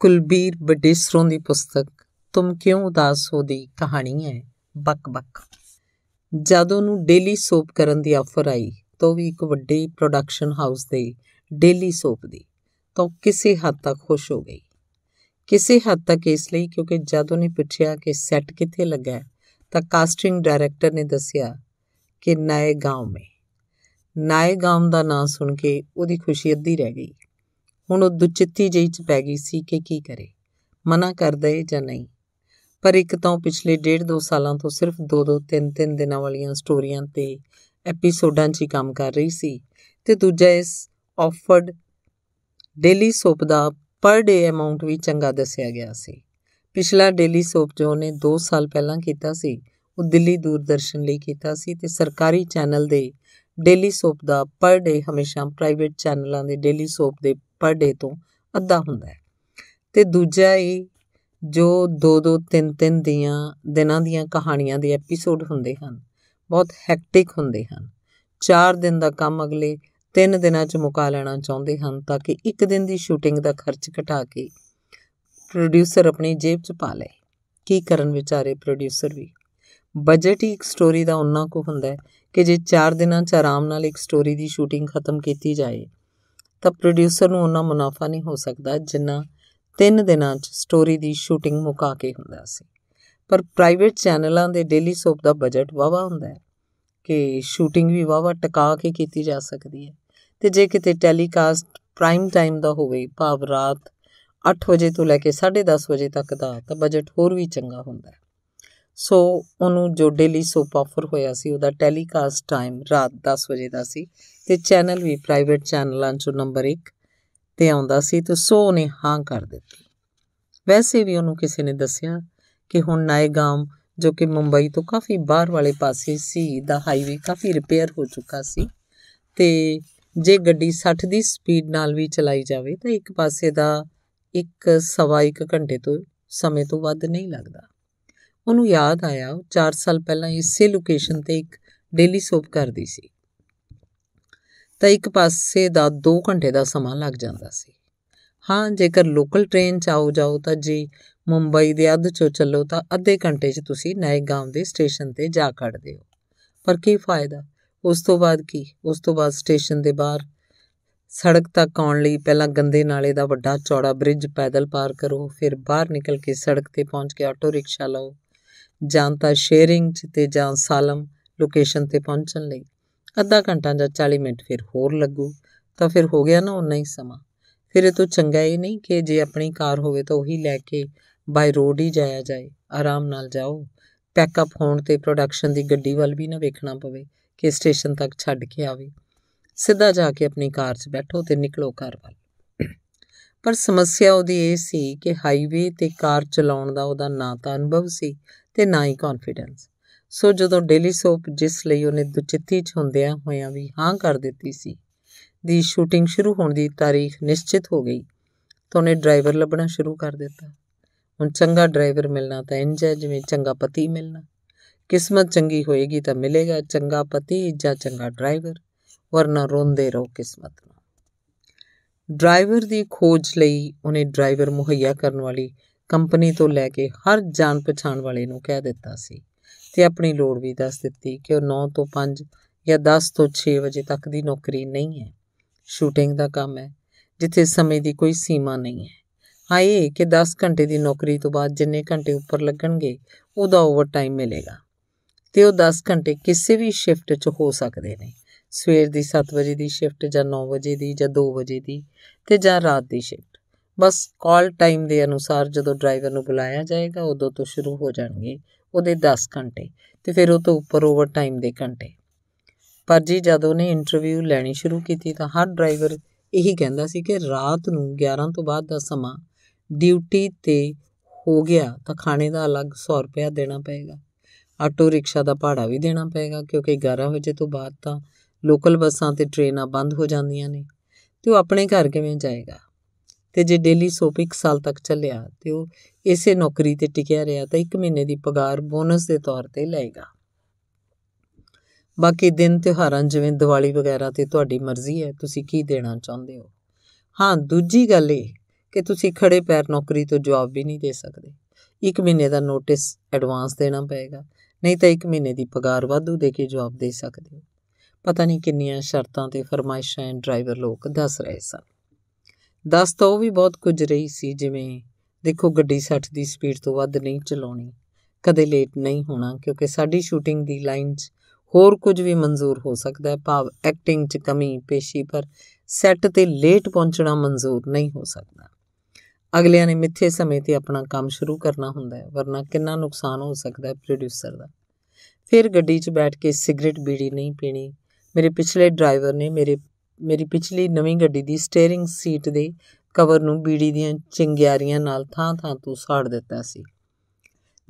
ਕੁਲਬੀਰ ਬਡੇਸਰੋਂ ਦੀ ਪੁਸਤਕ ਤੁਮ ਕਿਉਂ ਉਦਾਸ ਹੋ ਦੀ ਕਹਾਣੀ ਹੈ ਬਕ ਬਕ ਜਦ ਉਹਨੂੰ ਡੇਲੀ ਸੋਪ ਕਰਨ ਦੀ ਆਫਰ ਆਈ ਤਾਂ ਵੀ ਇੱਕ ਵੱਡੇ ਪ੍ਰੋਡਕਸ਼ਨ ਹਾਊਸ ਦੇ ਡੇਲੀ ਸੋਪ ਦੀ ਤਾਂ ਕਿਸੇ ਹੱਦ ਤੱਕ ਖੁਸ਼ ਹੋ ਗਈ ਕਿਸੇ ਹੱਦ ਤੱਕ ਇਸ ਲਈ ਕਿਉਂਕਿ ਜਦ ਉਹਨੇ ਪੁੱਛਿਆ ਕਿ ਸੈੱਟ ਕਿੱਥੇ ਲੱਗਾ ਤਾਂ ਕਾਸਟਿੰਗ ਡਾਇਰੈਕਟਰ ਨੇ ਦੱਸਿਆ ਕਿ ਨਏ گاؤں ਮੇ ਨਏ گاؤں ਦਾ ਨਾਂ ਸੁਣ ਕੇ ਉਹਦੀ ਖੁਸ਼ੀ ਅੱਧੀ ਰਹਿ ਗਈ ਹੁਣ ਉਹ ਦੁਚਿੱਤੀ ਜਿਹੀ ਚ ਪੈ ਗਈ ਸੀ ਕਿ ਕੀ ਕਰੇ, ਮਨਾ ਕਰ ਦੇ ਜਾਂ ਨਹੀਂ। ਪਰ ਇੱਕ ਤਾਂ ਪਿਛਲੇ ਡੇਢ ਦੋ ਸਾਲਾਂ ਤੋਂ ਸਿਰਫ ਦੋ ਦੋ ਤਿੰਨ ਤਿੰਨ ਦਿਨਾਂ ਵਾਲੀਆਂ ਸਟੋਰੀਆਂ ਤੇ ਐਪੀਸੋਡਾਂ 'ਚ ਹੀ ਕੰਮ ਕਰ ਰਹੀ ਸੀ ਤੇ ਦੂਜਾ ਇਸ ਆਫਰਡ ਡੇਲੀ ਸੋਪ ਦਾ ਪਰ ਡੇ ਅਮਾਉਂਟ ਵੀ ਚੰਗਾ ਦੱਸਿਆ ਗਿਆ ਸੀ। ਪਿਛਲਾ ਡੇਲੀ ਸੋਪ ਜੋ ਉਹਨੇ 2 ਸਾਲ ਪਹਿਲਾਂ ਕੀਤਾ ਸੀ, ਉਹ ਦਿੱਲੀ ਦੂਰਦਰਸ਼ਨ ਲਈ ਕੀਤਾ ਸੀ ਤੇ ਸਰਕਾਰੀ ਚੈਨਲ ਦੇ ਡੇਲੀ ਸੋਪ ਦਾ ਪਰ ਡੇ ਹਮੇਸ਼ਾ ਪ੍ਰਾਈਵੇਟ ਚੈਨਲਾਂ ਦੇ ਡੇਲੀ ਸੋਪ ਦੇ ਪਰ ਡੇ ਤੋਂ ਅੱਧਾ ਹੁੰਦਾ ਹੈ। ਤੇ ਦੂਜਾ ਇਹ ਜੋ 2-2 3-3 ਦੀਆਂ ਦਿਨਾਂ ਦੀਆਂ ਕਹਾਣੀਆਂ ਦੇ ਐਪੀਸੋਡ ਹੁੰਦੇ ਹਨ, ਬਹੁਤ ਹੈਕਟਿਕ ਹੁੰਦੇ ਹਨ। 4 ਦਿਨ ਦਾ ਕੰਮ ਅਗਲੇ 3 ਦਿਨਾਂ 'ਚ ਮੁਕਾ ਲੈਣਾ ਚਾਹੁੰਦੇ ਹਨ ਤਾਂ ਕਿ ਇੱਕ ਦਿਨ ਦੀ ਸ਼ੂਟਿੰਗ ਦਾ ਖਰਚ ਘਟਾ ਕੇ ਪ੍ਰੋਡਿਊਸਰ ਆਪਣੀ ਜੇਬ 'ਚ ਪਾ ਲੇ। ਕੀ ਕਰਨ ਵਿਚਾਰੇ ਪ੍ਰੋਡਿਊਸਰ ਵੀ? ਬਜਟ ਹੀ ਇੱਕ ਸਟੋਰੀ ਦਾ ਉਨਾ ਕੁ ਹੁੰਦਾ ਹੈ ਕਿ ਜੇ 4 ਦਿਨਾਂ 'ਚ ਆਰਾਮ ਨਾਲ ਇੱਕ ਸਟੋਰੀ ਦੀ ਸ਼ੂਟਿੰਗ ਖਤਮ ਕੀਤੀ ਜਾਏ ਤਾਂ ਪ੍ਰੋਡਿਊਸਰ ਨੂੰ ਉਹਨਾਂ ਮੁਨਾਫਾ ਨਹੀਂ ਹੋ ਸਕਦਾ ਜਿੰਨਾ 3 ਦਿਨਾਂ 'ਚ ਸਟੋਰੀ ਦੀ ਸ਼ੂਟਿੰਗ ਮੁਕਾ ਕੇ ਹੁੰਦਾ ਸੀ। ਪਰ ਪ੍ਰਾਈਵੇਟ ਚੈਨਲਾਂ ਦੇ ਡੇਲੀ ਸੋਪ ਦਾ ਬਜਟ ਵਾਵਾ ਹੁੰਦਾ ਹੈ ਕਿ ਸ਼ੂਟਿੰਗ ਵੀ ਵਾਵਾ ਟਿਕਾ ਕੇ ਕੀਤੀ ਜਾ ਸਕਦੀ ਹੈ। ਤੇ ਜੇ ਕਿਤੇ ਟੈਲੀਕਾਸਟ ਪ੍ਰਾਈਮ ਟਾਈਮ ਦਾ ਹੋਵੇ, ਭਾਵ ਰਾਤ 8 ਵਜੇ ਤੋਂ ਲੈ ਕੇ 10:30 ਵਜੇ ਤੱਕ ਦਾ, ਤਾਂ ਬਜਟ ਹੋਰ ਵੀ ਚੰਗਾ ਹੁੰਦਾ ਹੈ। ਸੋ ਉਹਨੂੰ ਜੋ ਡੇਲੀ ਸੋਪ ਆਫਰ ਹੋਇਆ ਸੀ, ਉਹਦਾ ਟੈਲੀਕਾਸਟ ਟਾਈਮ ਰਾਤ 10 ਵਜੇ ਦਾ ਸੀ ਤੇ ਚੈਨਲ ਵੀ ਪ੍ਰਾਈਵੇਟ ਚੈਨਲਾਂ 'ਚੋਂ ਨੰਬਰ 1 ਤੇ ਆਉਂਦਾ ਸੀ ਤੇ ਸੋ ਉਹਨੇ ਹਾਂ ਕਰ ਦਿੱਤੀ। ਵੈਸੇ ਵੀ ਉਹਨੂੰ ਕਿਸੇ ਨੇ ਦੱਸਿਆ ਕਿ ਹੁਣ ਨਾਏਗਾਮ ਜੋ ਕਿ ਮੁੰਬਈ ਤੋਂ ਕਾਫੀ ਬਾਹਰ ਵਾਲੇ ਪਾਸੇ ਸੀ, ਦਾ ਹਾਈਵੇ ਕਾਫੀ ਰਿਪੇਅਰ ਹੋ ਚੁੱਕਾ ਸੀ ਤੇ ਜੇ ਗੱਡੀ 60 ਦੀ ਸਪੀਡ ਨਾਲ ਵੀ ਚਲਾਈ ਜਾਵੇ ਤਾਂ ਇੱਕ ਪਾਸੇ ਦਾ ਇੱਕ ਸਵਾ ਇੱਕ ਘੰਟੇ ਤੋਂ, ਸਮੇਂ ਤੋਂ ਵੱਧ ਨਹੀਂ ਲੱਗਦਾ। ਉਹਨੂੰ ਯਾਦ ਆਇਆ, ਉਹ 4 ਸਾਲ ਪਹਿਲਾਂ ਇਸੇ ਲੋਕੇਸ਼ਨ ਤੇ ਇੱਕ ਡੇਲੀ ਸੋਪ ਕਰਦੀ ਸੀ। ਤਾਂ ਇੱਕ ਪਾਸੇ ਦਾ 2 ਘੰਟੇ ਦਾ ਸਮਾਂ ਲੱਗ ਜਾਂਦਾ ਸੀ। ਹਾਂ, ਜੇਕਰ ਲੋਕਲ ਟ੍ਰੇਨ ਚ ਆਓ ਜਾਓ, ਤਾਂ ਜੀ ਮੁੰਬਈ ਦੇ ਅੱਧ ਚੋਂ ਚੱਲੋ, ਤਾਂ ਅੱਧੇ ਘੰਟੇ 'ਚ ਤੁਸੀਂ ਨਾਇਗਾਂਵ ਦੇ ਸਟੇਸ਼ਨ ਤੇ ਜਾ ਖੜਦੇ ਹੋ। ਪਰ ਕੀ ਫਾਇਦਾ? ਉਸ ਤੋਂ ਬਾਅਦ ਕੀ? ਉਸ ਤੋਂ ਬਾਅਦ ਸਟੇਸ਼ਨ ਦੇ ਬਾਹਰ ਸੜਕ ਤੱਕ ਆਉਣ ਲਈ ਪਹਿਲਾਂ ਗੰਦੇ ਨਾਲੇ ਦਾ ਵੱਡਾ ਚੌੜਾ ਬ੍ਰਿਜ ਪੈਦਲ ਪਾਰ ਕਰੋ, ਫਿਰ ਬਾਹਰ ਨਿਕਲ ਕੇ ਸੜਕ ਤੇ ਪਹੁੰਚ ਕੇ ਆਟੋ ਰਿਕਸ਼ਾ ਲਓ। ਜਾਂ ਤਾਂ ਸ਼ੇਅਰਿੰਗ 'ਚ ਤੇ ਜਾਂ ਸਾਲਮ ਲੋਕੇਸ਼ਨ ਤੇ ਪਹੁੰਚਣ ਲਈ। ਅੱਧਾ ਘੰਟਾ ਜਾਂ 40 ਮਿੰਟ ਫਿਰ ਹੋਰ ਲੱਗੂ, ਤਾਂ ਫਿਰ ਹੋ ਗਿਆ ਨਾ ਉਨਾ ਹੀ ਸਮਾਂ। ਫਿਰ ਇਹ ਤੋਂ ਚੰਗਾ ਇਹ ਨਹੀਂ ਕਿ ਜੇ ਆਪਣੀ ਕਾਰ ਹੋਵੇ ਤਾਂ ਉਹੀ ਲੈ ਕੇ ਬਾਈ ਰੋਡ ਹੀ ਜਾਇਆ ਜਾਏ, ਆਰਾਮ ਨਾਲ ਜਾਓ। ਪੈਕਅਪ ਹੋਣ ਤੇ ਪ੍ਰੋਡਕਸ਼ਨ ਦੀ ਗੱਡੀ ਵੱਲ ਵੀ ਨਾ ਵੇਖਣਾ ਪਵੇ ਕਿ ਸਟੇਸ਼ਨ ਤੱਕ ਛੱਡ ਕੇ ਆਵੇ। ਸਿੱਧਾ ਜਾ ਕੇ ਆਪਣੀ ਕਾਰ 'ਚ ਬੈਠੋ ਤੇ ਨਿਕਲੋ ਘਰ ਵੱਲ। ਪਰ ਸਮੱਸਿਆ ਉਹਦੀ ਇਹ ਸੀ ਕਿ ਹਾਈਵੇ ਤੇ ਕਾਰ ਚਲਾਉਣ ਦਾ ਉਹਦਾ ਨਾ ਤਾਂ ਅਨੁਭਵ ਸੀ ਤੇ ਨਾ ਹੀ ਕੌਨਫੀਡੈਂਸ ਸੋ ਜਦੋਂ ਡੇਲੀ ਸੋਪ ਜਿਸ ਲਈ ਉਹਨੇ ਦੁਚਿੱਤੀ ਚ ਹੁੰਦਿਆਂ ਹੋਇਆਂ ਵੀ ਹਾਂ ਕਰ ਦਿੱਤੀ ਸੀ, ਦੀ ਸ਼ੂਟਿੰਗ ਸ਼ੁਰੂ ਹੋਣ ਦੀ ਤਾਰੀਖ ਨਿਸ਼ਚਿਤ ਹੋ ਗਈ, ਤਾਂ ਉਹਨੇ ਡਰਾਈਵਰ ਲੱਭਣਾ ਸ਼ੁਰੂ ਕਰ ਦਿੱਤਾ। ਹੁਣ ਚੰਗਾ ਡਰਾਈਵਰ ਮਿਲਣਾ ਤਾਂ ਇੰਜ ਹੈ, ਜਿਵੇਂ ਚੰਗਾ ਪਤੀ ਮਿਲਣਾ। ਕਿਸਮਤ ਚੰਗੀ ਹੋਏਗੀ ਤਾਂ ਮਿਲੇਗਾ ਚੰਗਾ ਪਤੀ ਜਾਂ ਚੰਗਾ ਡਰਾਈਵਰ ਵਰਨਾ ਰੋਂਦੇ ਰਹੋ ਕਿਸਮਤ ਨੂੰ ਡਰਾਈਵਰ ਦੀ ਖੋਜ ਲਈ ਉਹਨੇ ਡਰਾਈਵਰ ਮੁਹੱਈਆ ਕਰਨ ਵਾਲੀ ਕੰਪਨੀ ਤੋਂ ਲੈ ਕੇ ਹਰ ਜਾਣ ਪਛਾਣ ਵਾਲੇ ਨੂੰ ਕਹਿ ਦਿੱਤਾ ਸੀ ਤੇ ਆਪਣੀ ਲੋੜ ਵੀ ਦੱਸ ਦਿੱਤੀ ਕਿ ਉਹ 9 ਤੋਂ 5 ਜਾਂ 10 ਤੋਂ 6 ਵਜੇ ਤੱਕ ਦੀ ਨੌਕਰੀ ਨਹੀਂ ਹੈ। ਸ਼ੂਟਿੰਗ ਦਾ ਕੰਮ ਹੈ, ਜਿੱਥੇ ਸਮੇਂ ਦੀ ਕੋਈ ਸੀਮਾ ਨਹੀਂ ਹੈ। ਹਾਂ ਇਹ ਕਿ 10 ਘੰਟੇ ਦੀ ਨੌਕਰੀ ਤੋਂ ਬਾਅਦ ਜਿੰਨੇ ਘੰਟੇ ਉੱਪਰ ਲੱਗਣਗੇ, ਉਹਦਾ ਓਵਰਟਾਈਮ ਮਿਲੇਗਾ। ਤੇ ਉਹ 10 ਘੰਟੇ ਕਿਸੇ ਵੀ ਸ਼ਿਫਟ 'ਚ ਹੋ ਸਕਦੇ ਨੇ। ਸਵੇਰ ਦੀ 7 ਵਜੇ ਦੀ ਸ਼ਿਫਟ ਜਾਂ 9 ਵਜੇ ਦੀ ਜਾਂ 2 ਵਜੇ ਦੀ ਤੇ ਜਾਂ ਰਾਤ ਦੀ ਸ਼ਿਫਟ ਬਸ ਕਾਲ ਟਾਈਮ ਦੇ ਅਨੁਸਾਰ ਜਦੋਂ ਡਰਾਈਵਰ ਨੂੰ ਬੁਲਾਇਆ ਜਾਏਗਾ, ਉਦੋਂ ਤੋਂ ਸ਼ੁਰੂ ਹੋ ਜਾਣਗੇ ਉਹਦੇ 10 ਘੰਟੇ ਤੇ ਫਿਰ ਉਹ ਤੋਂ ਉੱਪਰ ਓਵਰ ਟਾਈਮ ਦੇ ਘੰਟੇ। ਪਰ ਜੀ ਜਦੋਂ ਉਹਨੇ ਇੰਟਰਵਿਊ ਲੈਣੀ ਸ਼ੁਰੂ ਕੀਤੀ ਤਾਂ ਹਰ ਡਰਾਈਵਰ ਇਹੀ ਕਹਿੰਦਾ ਸੀ ਕਿ ਰਾਤ ਨੂੰ 11 ਤੋਂ ਬਾਅਦ ਦਾ ਸਮਾਂ ਡਿਊਟੀ ਤੇ ਹੋ ਗਿਆ ਤਾਂ ਖਾਣੇ ਦਾ ਅਲੱਗ 100 ਰੁਪਏ ਦੇਣਾ ਪਏਗਾ। ਆਟੋ ਰਿਕਸ਼ਾ ਦਾ ਭਾੜਾ ਵੀ ਦੇਣਾ ਪਏਗਾ ਕਿਉਂਕਿ 11 ਵਜੇ ਤੋਂ ਬਾਅਦ ਤਾਂ ਲੋਕਲ ਬੱਸਾਂ ਤੇ ਟ੍ਰੇਨਾਂ ਬੰਦ ਹੋ ਜਾਂਦੀਆਂ ਨੇ। ਤੇ ਉਹ ਆਪਣੇ ਘਰ ਕਿਵੇਂ ਜਾਏਗਾ? ਤੇ ਜੇ ਡੇਲੀ ਸੋਪ 1 ਸਾਲ ਤੱਕ ਚੱਲਿਆ ਤੇ ਉਹ ਇਸੇ ਨੌਕਰੀ ਤੇ ਟਿਕਿਆ ਰਿਹਾ ਤਾਂ 1 ਮਹੀਨੇ ਦੀ ਪਗਾਰ ਬੋਨਸ ਦੇ ਤੌਰ ਤੇ ਲਏਗਾ। ਬਾਕੀ ਦਿਨ ਤਿਉਹਾਰਾਂ ਜਿਵੇਂ ਦੀਵਾਲੀ ਵਗੈਰਾ ਤੇ ਤੁਹਾਡੀ ਮਰਜ਼ੀ ਹੈ, ਤੁਸੀਂ ਕੀ ਦੇਣਾ ਚਾਹੁੰਦੇ ਹੋ? ਹਾਂ, ਦੂਜੀ ਗੱਲ ਇਹ ਕਿ ਤੁਸੀਂ ਖੜੇ ਪੈਰ ਨੌਕਰੀ ਤੋਂ ਜਵਾਬ ਵੀ ਨਹੀਂ ਦੇ ਸਕਦੇ। ਇੱਕ ਮਹੀਨੇ ਦਾ ਨੋਟਿਸ ਐਡਵਾਂਸ ਦੇਣਾ ਪਏਗਾ, ਨਹੀਂ ਤਾਂ ਇੱਕ ਮਹੀਨੇ ਦੀ ਪਗਾਰ ਵਾਧੂ ਦੇ ਕੇ ਜਵਾਬ ਦੇ ਸਕਦੇ ਹੋ। ਪਤਾ ਨਹੀਂ ਕਿੰਨੀਆਂ ਸ਼ਰਤਾਂ ਤੇ ਫਰਮਾਇਸ਼ਾਂ ਡਰਾਈਵਰ ਲੋਕ ਦੱਸ ਰਹੇ ਸਨ। ਦੱਸ ਤਾਂ ਉਹ ਵੀ ਬਹੁਤ ਕੁਝ ਰਹੀ ਸੀ, ਜਿਵੇਂ ਦੇਖੋ ਗੱਡੀ 60 ਦੀ ਸਪੀਡ ਤੋਂ ਵੱਧ ਨਹੀਂ ਚਲਾਉਣੀ, ਕਦੇ ਲੇਟ ਨਹੀਂ ਹੋਣਾ, ਕਿਉਂਕਿ ਸਾਡੀ ਸ਼ੂਟਿੰਗ ਦੀ ਲਾਈਨ 'ਚ ਹੋਰ ਕੁਝ ਵੀ ਮਨਜ਼ੂਰ ਹੋ ਸਕਦਾ ਹੈ, ਭਾਵ ਐਕਟਿੰਗ 'ਚ ਕਮੀ ਪੇਸ਼ੀ, ਪਰ ਸੈੱਟ ਤੇ ਲੇਟ ਪਹੁੰਚਣਾ ਮਨਜ਼ੂਰ ਨਹੀਂ ਹੋ ਸਕਦਾ। ਅਗਲਿਆਂ ਨੇ ਮਿੱਥੇ ਸਮੇਂ ਤੇ ਆਪਣਾ ਕੰਮ ਸ਼ੁਰੂ ਕਰਨਾ ਹੁੰਦਾ ਹੈ, ਵਰਨਾ ਕਿੰਨਾ ਨੁਕਸਾਨ ਹੋ ਸਕਦਾ ਹੈ ਪ੍ਰੋਡਿਊਸਰ ਦਾ। ਫਿਰ ਗੱਡੀ 'ਚ ਬੈਠ ਕੇ ਸਿਗਰਟ ਬੀੜੀ ਨਹੀਂ ਪੀਣੀ, ਮੇਰੇ ਪਿਛਲੇ ਡਰਾਈਵਰ ਨੇ ਮੇਰੇ ਮੇਰੀ ਪਿਛਲੀ ਨਵੀਂ ਗੱਡੀ ਦੀ ਸਟੀਅਰਿੰਗ ਸੀਟ ਦੇ ਕਵਰ ਨੂੰ ਬੀੜੀ ਦੀਆਂ ਚਿੰਗਿਆਰੀਆਂ ਨਾਲ ਥਾਂ-ਥਾਂ ਤੋਂ ਸਾੜ ਦਿੱਤਾ ਸੀ।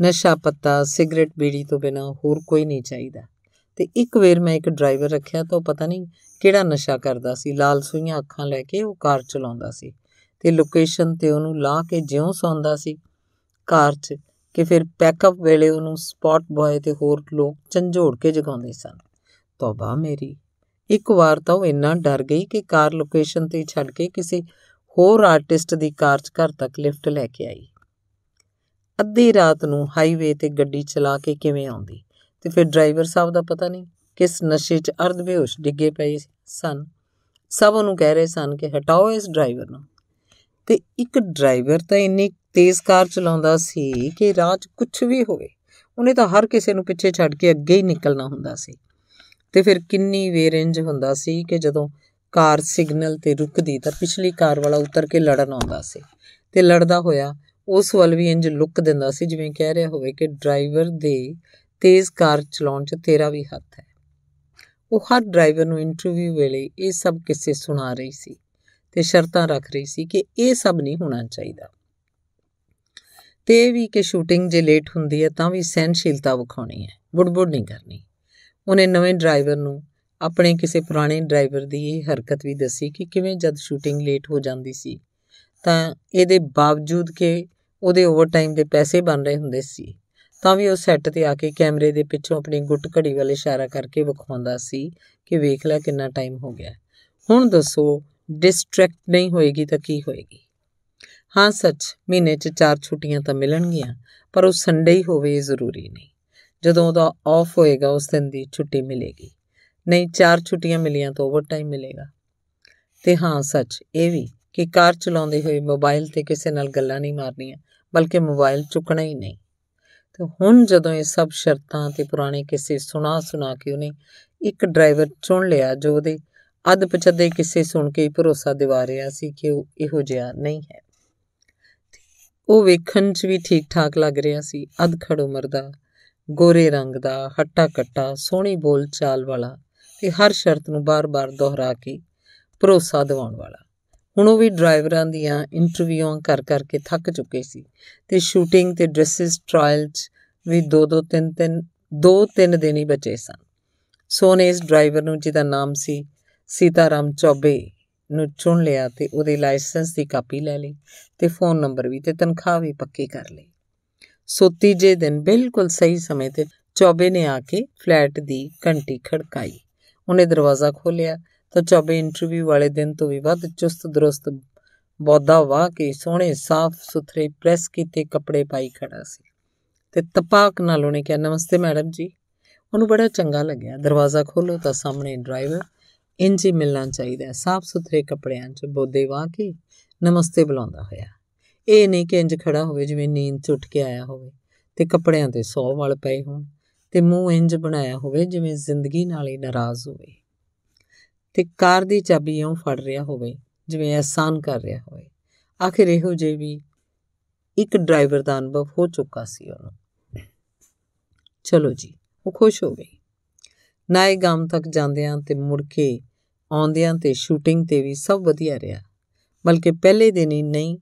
ਨਸ਼ਾ ਪੱਤਾ, ਸਿਗਰਟ ਬੀੜੀ ਤੋਂ ਬਿਨਾ ਹੋਰ ਕੋਈ ਨਹੀਂ ਚਾਹੀਦਾ। ਤੇ ਇੱਕ ਵੇਰ ਮੈਂ ਇੱਕ ਡਰਾਈਵਰ ਰੱਖਿਆ ਤਾਂ ਪਤਾ ਨਹੀਂ ਕਿਹੜਾ ਨਸ਼ਾ ਕਰਦਾ ਸੀ। ਲਾਲ ਸੂਈਆਂ ਅੱਖਾਂ ਲੈ ਕੇ ਉਹ ਕਾਰ ਚਲਾਉਂਦਾ ਸੀ ਤੇ ਲੋਕੇਸ਼ਨ ਤੇ ਉਹਨੂੰ ਲਾ ਕੇ ਜਿਉਂ ਸੌਂਦਾ ਸੀ। ਕਾਰ 'ਚ ਕਿ ਫਿਰ ਪੈਕਅਪ ਵੇਲੇ ਉਹਨੂੰ ਸਪੌਟ ਬॉय ਤੇ ਹੋਰ ਲੋਕ ਝੰਜੋੜ ਕੇ ਜਗਾਉਂਦੇ ਸਨ। ਤੋਬਾ ਮੇਰੀ। ਇੱਕ ਵਾਰ ਤਾਂ ਉਹ ਇੰਨਾ ਡਰ ਗਈ ਕਿ ਕਾਰ ਲੋਕੇਸ਼ਨ ਤੇ ਛੱਡ ਕੇ ਕਿਸੇ ਹੋਰ ਆਰਟਿਸਟ ਦੀ ਕਾਰ 'ਚ ਘਰ ਤੱਕ ਲਿਫਟ ਲੈ ਕੇ ਆਈ। ਅੱਧੀ ਰਾਤ ਨੂੰ ਹਾਈਵੇ ਤੇ ਗੱਡੀ ਚਲਾ ਕੇ ਕਿਵੇਂ ਆਉਂਦੀ? ਤੇ ਫਿਰ ਡਰਾਈਵਰ ਸਾਹਿਬ ਦਾ ਪਤਾ ਨਹੀਂ ਕਿਸ ਨਸ਼ੇ 'ਚ ਅਰਧ ਬੇਹੋਸ਼ ਡਿੱਗੇ ਪਏ ਸਨ। ਸਭ ਉਹਨੂੰ ਕਹਿ ਰਹੇ ਸਨ ਕਿ ਹਟਾਓ ਇਸ ਡਰਾਈਵਰ ਨੂੰ। ਤੇ ਇੱਕ ਡਰਾਈਵਰ ਤਾਂ ਇੰਨੀ ਤੇਜ਼ ਕਾਰ ਚਲਾਉਂਦਾ ਸੀ ਕਿ ਰਾਹ 'ਚ ਕੁਝ ਵੀ ਹੋਵੇ, ਉਹਨੇ ਤਾਂ ਹਰ ਕਿਸੇ ਨੂੰ ਪਿੱਛੇ ਛੱਡ ਕੇ ਅੱਗੇ ਹੀ ਨਿਕਲਣਾ ਹੁੰਦਾ ਸੀ। ਤੇ ਫਿਰ ਕਿੰਨੀ ਵੇਰ ਇੰਜ ਹੁੰਦਾ ਸੀ ਕਿ ਜਦੋਂ ਕਾਰ ਸਿਗਨਲ ਤੇ ਰੁਕਦੀ ਤਾਂ ਪਿਛਲੀ ਕਾਰ ਵਾਲਾ ਉਤਰ ਕੇ ਲੜਨ ਆਉਂਦਾ ਸੀ ਤੇ ਲੜਦਾ ਹੋਇਆ ਉਸ ਵੱਲ ਵੀ ਇੰਜ ਲੁੱਕ ਦਿੰਦਾ ਸੀ, ਜਿਵੇਂ ਕਹਿ ਰਿਹਾ ਹੋਵੇ ਕਿ ਡਰਾਈਵਰ ਦੇ ਤੇਜ਼ ਕਾਰ ਚਲਾਉਣ 'ਚ ਤੇਰਾ ਵੀ ਹੱਥ ਹੈ। ਉਹ ਹਰ ਡਰਾਈਵਰ ਨੂੰ ਇੰਟਰਵਿਊ ਵੇਲੇ ਇਹ ਸਭ ਕਿੱਸੇ ਸੁਣਾ ਰਹੀ ਸੀ ਤੇ ਸ਼ਰਤਾਂ ਰੱਖ ਰਹੀ ਸੀ ਕਿ ਇਹ ਸਭ ਨਹੀਂ ਹੋਣਾ ਚਾਹੀਦਾ। ਤੇ ਇਹ ਵੀ ਕਿ ਸ਼ੂਟਿੰਗ ਜੇ ਲੇਟ ਹੁੰਦੀ ਹੈ ਤਾਂ ਵੀ ਸਹਿਨਸ਼ੀਲਤਾ ਵਿਖਾਉਣੀ ਹੈ, ਬੁੜਬੁੜ ਨਹੀਂ ਕਰਨੀ। ਉਹਨੇ ਨਵੇਂ ਡਰਾਈਵਰ ਨੂੰ ਆਪਣੇ ਕਿਸੇ ਪੁਰਾਣੇ ਡਰਾਈਵਰ ਦੀ ਇਹ ਹਰਕਤ ਵੀ ਦੱਸੀ ਕਿ ਕਿਵੇਂ ਜਦ ਸ਼ੂਟਿੰਗ ਲੇਟ ਹੋ ਜਾਂਦੀ ਸੀ, ਤਾਂ ਇਹਦੇ ਬਾਵਜੂਦ ਕਿ ਉਹਦੇ ਓਵਰਟਾਈਮ ਦੇ ਪੈਸੇ ਬਣ ਰਹੇ ਹੁੰਦੇ ਸੀ, ਤਾਂ ਵੀ ਉਹ ਸੈੱਟ ਤੇ ਆ ਕੇ ਕੈਮਰੇ ਦੇ ਪਿੱਛੋਂ ਆਪਣੀ ਗੁੱਟ ਘੜੀ ਵੱਲ ਇਸ਼ਾਰਾ ਕਰਕੇ ਵਿਖਾਉਂਦਾ ਸੀ ਕਿ ਵੇਖ ਲੈ ਕਿੰਨਾ ਟਾਈਮ ਹੋ ਗਿਆ। ਹੁਣ ਦੱਸੋ ਡਿਸਟਰੈਕਟ ਨਹੀਂ ਹੋਏਗੀ ਤਾਂ ਕੀ ਹੋਏਗੀ? ਹਾਂ ਸੱਚ, ਮਹੀਨੇ 'ਚ ਚਾਰ ਛੁੱਟੀਆਂ ਤਾਂ ਮਿਲਣਗੀਆਂ, ਪਰ ਉਹ ਸੰਡੇ ਹੀ ਹੋਵੇ ਇਹ ਜ਼ਰੂਰੀ ਨਹੀਂ। ਜਦੋਂ ਉਹਦਾ ਆਫ ਹੋਏਗਾ, ਉਸ ਦਿਨ ਦੀ ਛੁੱਟੀ ਮਿਲੇਗੀ। ਨਹੀਂ, ਚਾਰ ਛੁੱਟੀਆਂ ਮਿਲੀਆਂ ਤਾਂ ਓਵਰਟਾਈਮ ਮਿਲੇਗਾ। ਤੇ ਹਾਂ, ਸੱਚ, ਇਹ ਵੀ ਕਿ ਕਾਰ ਚਲਾਉਂਦੇ ਹੋਏ ਮੋਬਾਈਲ ਤੇ ਕਿਸੇ ਨਾਲ ਗੱਲਾਂ ਨਹੀਂ ਮਾਰਨੀਆਂ, ਬਲਕਿ ਮੋਬਾਈਲ ਚੁੱਕਣਾ ਹੀ ਨਹੀਂ। ਤੇ ਹੁਣ ਜਦੋਂ ਇਹ ਸਭ ਸ਼ਰਤਾਂ ਤੇ ਪੁਰਾਣੇ ਕਿਸੇ ਸੁਣਾ ਸੁਣਾ ਕੇ ਉਹਨੇ ਇੱਕ ਡਰਾਈਵਰ ਚੁਣ ਲਿਆ, ਜੋ ਉਹਦੇ ਅੱਧ ਪਛੱਦੇ ਕਿਸੇ ਸੁਣ ਕੇ ਹੀ ਭਰੋਸਾ ਦਿਵਾ ਰਿਹਾ ਸੀ ਕਿ ਉਹ ਇਹੋ ਜਿਹਾ ਨਹੀਂ ਹੈ। ਉਹ ਵੇਖਣ 'ਚ ਵੀ ਠੀਕ ਠਾਕ ਲੱਗ ਰਿਹਾ ਸੀ, ਅਧਖੜ ਉਮਰ ਦਾ ਗੋਰੇ ਰੰਗ ਦਾ ਹੱਟਾ ਕੱਟਾ ਸੋਹਣੀ ਬੋਲ ਚਾਲ ਵਾਲਾ ਤੇ ਹਰ ਸ਼ਰਤ ਨੂੰ ਬਾਰ-ਬਾਰ ਦੁਹਰਾ ਕੇ ਭਰੋਸਾ ਦਿਵਾਉਣ ਵਾਲਾ। ਹੁਣ ਉਹ ਵੀ ਡਰਾਈਵਰਾਂ ਦੀਆਂ ਇੰਟਰਵਿਊਆਂ ਕਰ ਕਰਕੇ ਥੱਕ ਚੁੱਕੇ ਸੀ ਤੇ ਸ਼ੂਟਿੰਗ ਤੇ ਡਰੈਸਸ ਟ੍ਰਾਇਲ 'ਚ ਵੀ ਦੋ ਦੋ ਤਿੰਨ ਤਿੰਨ ਦੋ ਤਿੰਨ ਦਿਨ ਹੀ ਬਚੇ ਸਨ। ਸੋਨੇ ਇਸ ਡਰਾਈਵਰ ਨੂੰ ਜਿਹਦਾ ਨਾਮ ਸੀ ਸੀਤਾਰਾਮ ਚੌਬੇ ਨੂੰ ਚੁਣ ਲਿਆ ਤੇ ਉਹਦੇ ਲਾਇਸੈਂਸ ਦੀ ਕਾਪੀ ਲੈ ਲਈ ਤੇ ਫੋਨ ਨੰਬਰ ਵੀ ਤੇ ਤਨਖਾਹ ਵੀ ਪੱਕੀ ਕਰ ਲਈ। ਸੋ ਤੀਜੇ ਦਿਨ ਬਿਲਕੁਲ ਸਹੀ ਸਮੇਂ ਤੇ ਚੌਬੇ ਨੇ ਆ ਕੇ ਫਲੈਟ ਦੀ ਘੰਟੀ ਖੜਕਾਈ। ਉਹਨੇ ਦਰਵਾਜ਼ਾ ਖੋਲ੍ਹਿਆ ਤਾਂ ਚੌਬੇ ਇੰਟਰਵਿਊ ਵਾਲੇ ਦਿਨ ਤੋਂ ਵੀ ਵੱਧ ਚੁਸਤ ਦਰੁਸਤ ਬੋਦਾ ਵਾਹ ਕੇ ਸੋਹਣੇ ਸਾਫ਼ ਸੁਥਰੇ ਪ੍ਰੈਸ ਕੀਤੇ ਕੱਪੜੇ ਪਾਈ ਖੜਾ ਸੀ ਤੇ ਤਪਾਕ ਨਾਲ ਉਹਨੇ ਕਿਹਾ, ਨਮਸਤੇ ਮੈਡਮ ਜੀ। ਉਹਨੂੰ ਬੜਾ ਚੰਗਾ ਲੱਗਿਆ। ਦਰਵਾਜ਼ਾ ਖੋਲੋ ਤਾਂ ਸਾਹਮਣੇ ਡਰਾਈਵਰ ਇੰਜ ਹੀ ਮਿਲਣਾ ਚਾਹੀਦਾ ਸਾਫ਼ ਸੁਥਰੇ ਕੱਪੜਿਆਂ 'ਚ ਬੋਦੇ ਵਾਹ ਕੇ ਨਮਸਤੇ ਬੁਲਾਉਂਦਾ ਹੋਇਆ। ਇਹ ਨਹੀਂ ਕਿ ਇੰਜ ਖੜਾ ਹੋਵੇ, ਜਿਵੇਂ ਨੀਂਦ 'ਚ ਉੱਠ ਕੇ ਆਇਆ ਹੋਵੇ ਤੇ ਕੱਪੜਿਆਂ ਤੇ 100 ਵਾਲ ਪਏ ਹੋਣ ਤੇ ਮੂੰਹ ਇੰਜ ਬਣਾਇਆ ਹੋਵੇ ਜਿਵੇਂ ਜ਼ਿੰਦਗੀ ਨਾਲ ਹੀ ਨਾਰਾਜ਼ ਹੋਵੇ। ਤੇ ਕਾਰ ਦੀ ਚਾਬੀ ਇਉਂ ਫੜ ਰਿਹਾ ਹੋਵੇ, ਜਿਵੇਂ ਅਹਿਸਾਨ ਕਰ ਰਿਹਾ ਹੋਵੇ। ਆਖਿਰ ਇਹੋ ਜੇ ਵੀ ਇੱਕ ਡਰਾਈਵਰ ਦਾ ਅਨੁਭਵ ਹੋ ਚੁੱਕਾ ਸੀ ਉਹਨੂੰ। ਚਲੋ ਜੀ, ਉਹ ਖੁਸ਼ ਹੋ ਗਈ। ਨਾਏ ਗਾਮ ਤੱਕ ਜਾਂਦਿਆਂ ਤੇ ਮੁੜ ਕੇ ਆਉਂਦਿਆਂ ਤੇ ਸ਼ੂਟਿੰਗ ਤੇ ਵੀ ਸਭ ਵਧੀਆ ਰਿਹਾ। ਬਲਕਿ ਪਹਿਲੇ ਦਿਨ ਹੀ ਨਹੀਂ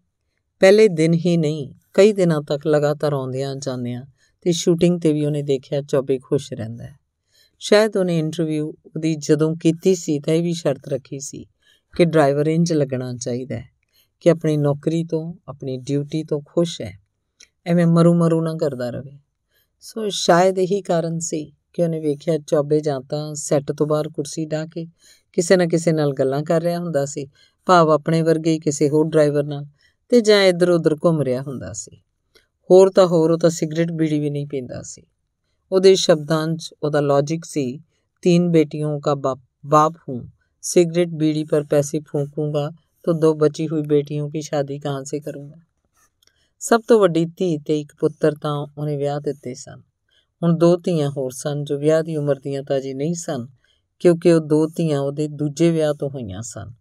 ਪਹਿਲੇ ਦਿਨ ਹੀ ਨਹੀਂ, ਕਈ ਦਿਨਾਂ ਤੱਕ ਲਗਾਤਾਰ ਆਉਂਦਿਆਂ ਜਾਂਦਿਆਂ ਤੇ ਸ਼ੂਟਿੰਗ ਤੇ ਵੀ ਉਹਨੇ ਦੇਖਿਆ ਚੌਬੇ ਖੁਸ਼ ਰਹਿੰਦਾ ਹੈ। ਸ਼ਾਇਦ ਉਹਨੇ ਇੰਟਰਵਿਊ ਉਹਦੀ ਜਦੋਂ ਕੀਤੀ ਸੀ ਤਾਂ ਇਹ ਵੀ ਸ਼ਰਤ ਰੱਖੀ ਸੀ ਕਿ ਡਰਾਈਵਰ ਇੰਜ ਲੱਗਣਾ ਚਾਹੀਦਾ ਹੈ ਕਿ ਆਪਣੀ ਨੌਕਰੀ ਤੋਂ, ਆਪਣੀ ਡਿਊਟੀ ਤੋਂ ਖੁਸ਼ ਹੈ, ਐਵੇਂ ਮਰੂ ਮਰੂ ਨਾ ਕਰਦਾ ਰਹੇ। ਸੋ ਸ਼ਾਇਦ ਇਹੀ ਕਾਰਨ ਸੀ ਕਿ ਉਹਨੇ ਵੇਖਿਆ ਚੌਬੇ ਜਾਂ ਤਾਂ ਸੈੱਟ ਤੋਂ ਬਾਹਰ ਕੁਰਸੀ ਢਾ ਕੇ ਕਿਸੇ ਨਾ ਕਿਸੇ ਨਾਲ ਗੱਲਾਂ ਕਰ ਰਿਹਾ ਹੁੰਦਾ ਸੀ, ਭਾਵ ਆਪਣੇ ਵਰਗੇ ਹੀ ਕਿਸੇ ਹੋਰ ਡਰਾਈਵਰ ਨਾਲ ਤੇ ਜਾਂ ਇੱਧਰ ਉੱਧਰ ਘੁੰਮ ਰਿਹਾ ਹੁੰਦਾ ਸੀ ਹੋਰ ਤਾਂ ਹੋਰ ਉਹ ਤਾਂ ਸਿਗਰਟ ਬੀੜੀ ਵੀ ਨਹੀਂ ਪੀਂਦਾ ਸੀ ਉਹਦੇ ਸ਼ਬਦਾਂ 'ਚ ਉਹਦਾ ਲੌਜੀਕ ਸੀ तीन बेटियों का बाप बाप हूँ सिगरेट बीड़ी पर पैसे फूकूंगा तो दो बची हुई बेटियों की शादी कहाँ से करूँगा ਸਭ ਤੋਂ ਵੱਡੀ ਧੀ ਤੇ ਇੱਕ ਪੁੱਤਰ ਤਾਂ ਉਹਨੇ ਵਿਆਹ ਦਿੱਤੇ ਸਨ ਹੁਣ ਦੋ ਧੀਆਂ ਹੋਰ ਸਨ ਜੋ ਵਿਆਹ ਦੀ ਉਮਰ ਦੀਆਂ ਤਾਂ ਜੀ ਨਹੀਂ ਸਨ ਕਿਉਂਕਿ ਉਹ ਦੋ ਧੀਆਂ ਉਹਦੇ ਦੂਜੇ ਵਿਆਹ ਤੋਂ ਹੋਈਆਂ ਸਨ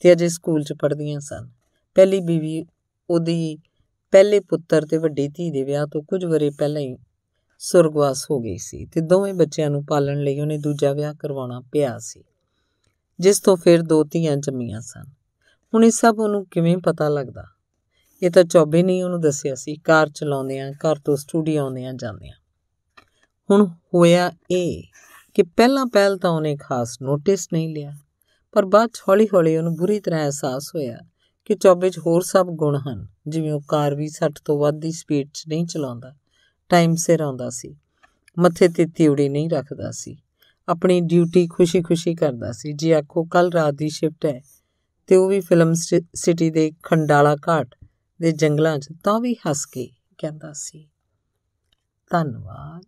ਤੇ ਅਜੇ ਸਕੂਲ 'ਚ ਪੜ੍ਹਦੀਆਂ ਸਨ ਪਹਿਲੀ ਬੀਵੀ ਉਹਦੀ ਪਹਿਲੇ ਪੁੱਤਰ ਤੇ ਵੱਡੀ ਧੀ ਦੇ ਵਿਆਹ ਤੋਂ ਕੁਝ ਵਰੇ ਪਹਿਲਾਂ ਹੀ ਸੁਰਗਵਾਸ ਹੋ ਗਈ ਸੀ ਤੇ ਦੋਵੇਂ ਬੱਚਿਆਂ ਨੂੰ ਪਾਲਣ ਲਈ ਉਹਨੇ ਦੂਜਾ ਵਿਆਹ ਕਰਵਾਉਣਾ ਪਿਆ ਸੀ, ਜਿਸ ਤੋਂ ਫਿਰ ਦੋ ਧੀਆਂ ਜੰਮੀਆਂ ਸਨ। ਹੁਣ ਇਹ ਸਭ ਉਹਨੂੰ ਕਿਵੇਂ ਪਤਾ ਲੱਗਦਾ? ਇਹ ਤਾਂ ਚੌਬੇ ਨਹੀਂ ਉਹਨੂੰ ਦੱਸਿਆ ਸੀ, ਕਾਰ ਚਲਾਉਂਦਿਆਂ, ਘਰ ਤੋਂ ਸਟੂਡੀਓ ਆਉਂਦਿਆਂ ਜਾਂਦਿਆਂ। ਹੁਣ ਹੋਇਆ ਇਹ ਕਿ ਪਹਿਲਾਂ ਪਹਿਲ ਤਾਂ ਉਹਨੇ ਖਾਸ ਨੋਟਿਸ ਨਹੀਂ ਲਿਆ, ਪਰ ਬਾਅਦ ਚ ਹੌਲੀ-ਹੌਲੀ ਉਹਨੂੰ ਬੁਰੀ ਤਰ੍ਹਾਂ ਅਹਿਸਾਸ ਹੋਇਆ ਕਿ ਚੌਬੇ 'ਚ ਹੋਰ ਸਭ ਗੁਣ ਹਨ, ਜਿਵੇਂ ਉਹ ਕਾਰ ਵੀ 60 ਤੋਂ ਵੱਧ ਦੀ ਸਪੀਡ 'ਚ ਨਹੀਂ ਚਲਾਉਂਦਾ ਟਾਈਮ ਸਿਰ ਆਉਂਦਾ ਸੀ, ਮੱਥੇ ਤੇ ਤਿਉੜੀ ਨਹੀਂ ਰੱਖਦਾ ਸੀ, ਆਪਣੀ ਡਿਊਟੀ ਖੁਸ਼ੀ-ਖੁਸ਼ੀ ਕਰਦਾ ਸੀ, ਜੇ ਆਖੋ ਕੱਲ ਰਾਤ ਦੀ ਸ਼ਿਫਟ ਹੈ, ਤੇ ਉਹ ਵੀ ਫਿਲਮ ਸਿਟੀ ਦੇ ਖੰਡਾਲਾ ਘਾਟ ਦੇ ਜੰਗਲਾਂ 'ਚ ਤਾਂ ਵੀ ਹੱਸ ਕੇ ਕਹਿੰਦਾ ਸੀ, ਧੰਨਵਾਦ।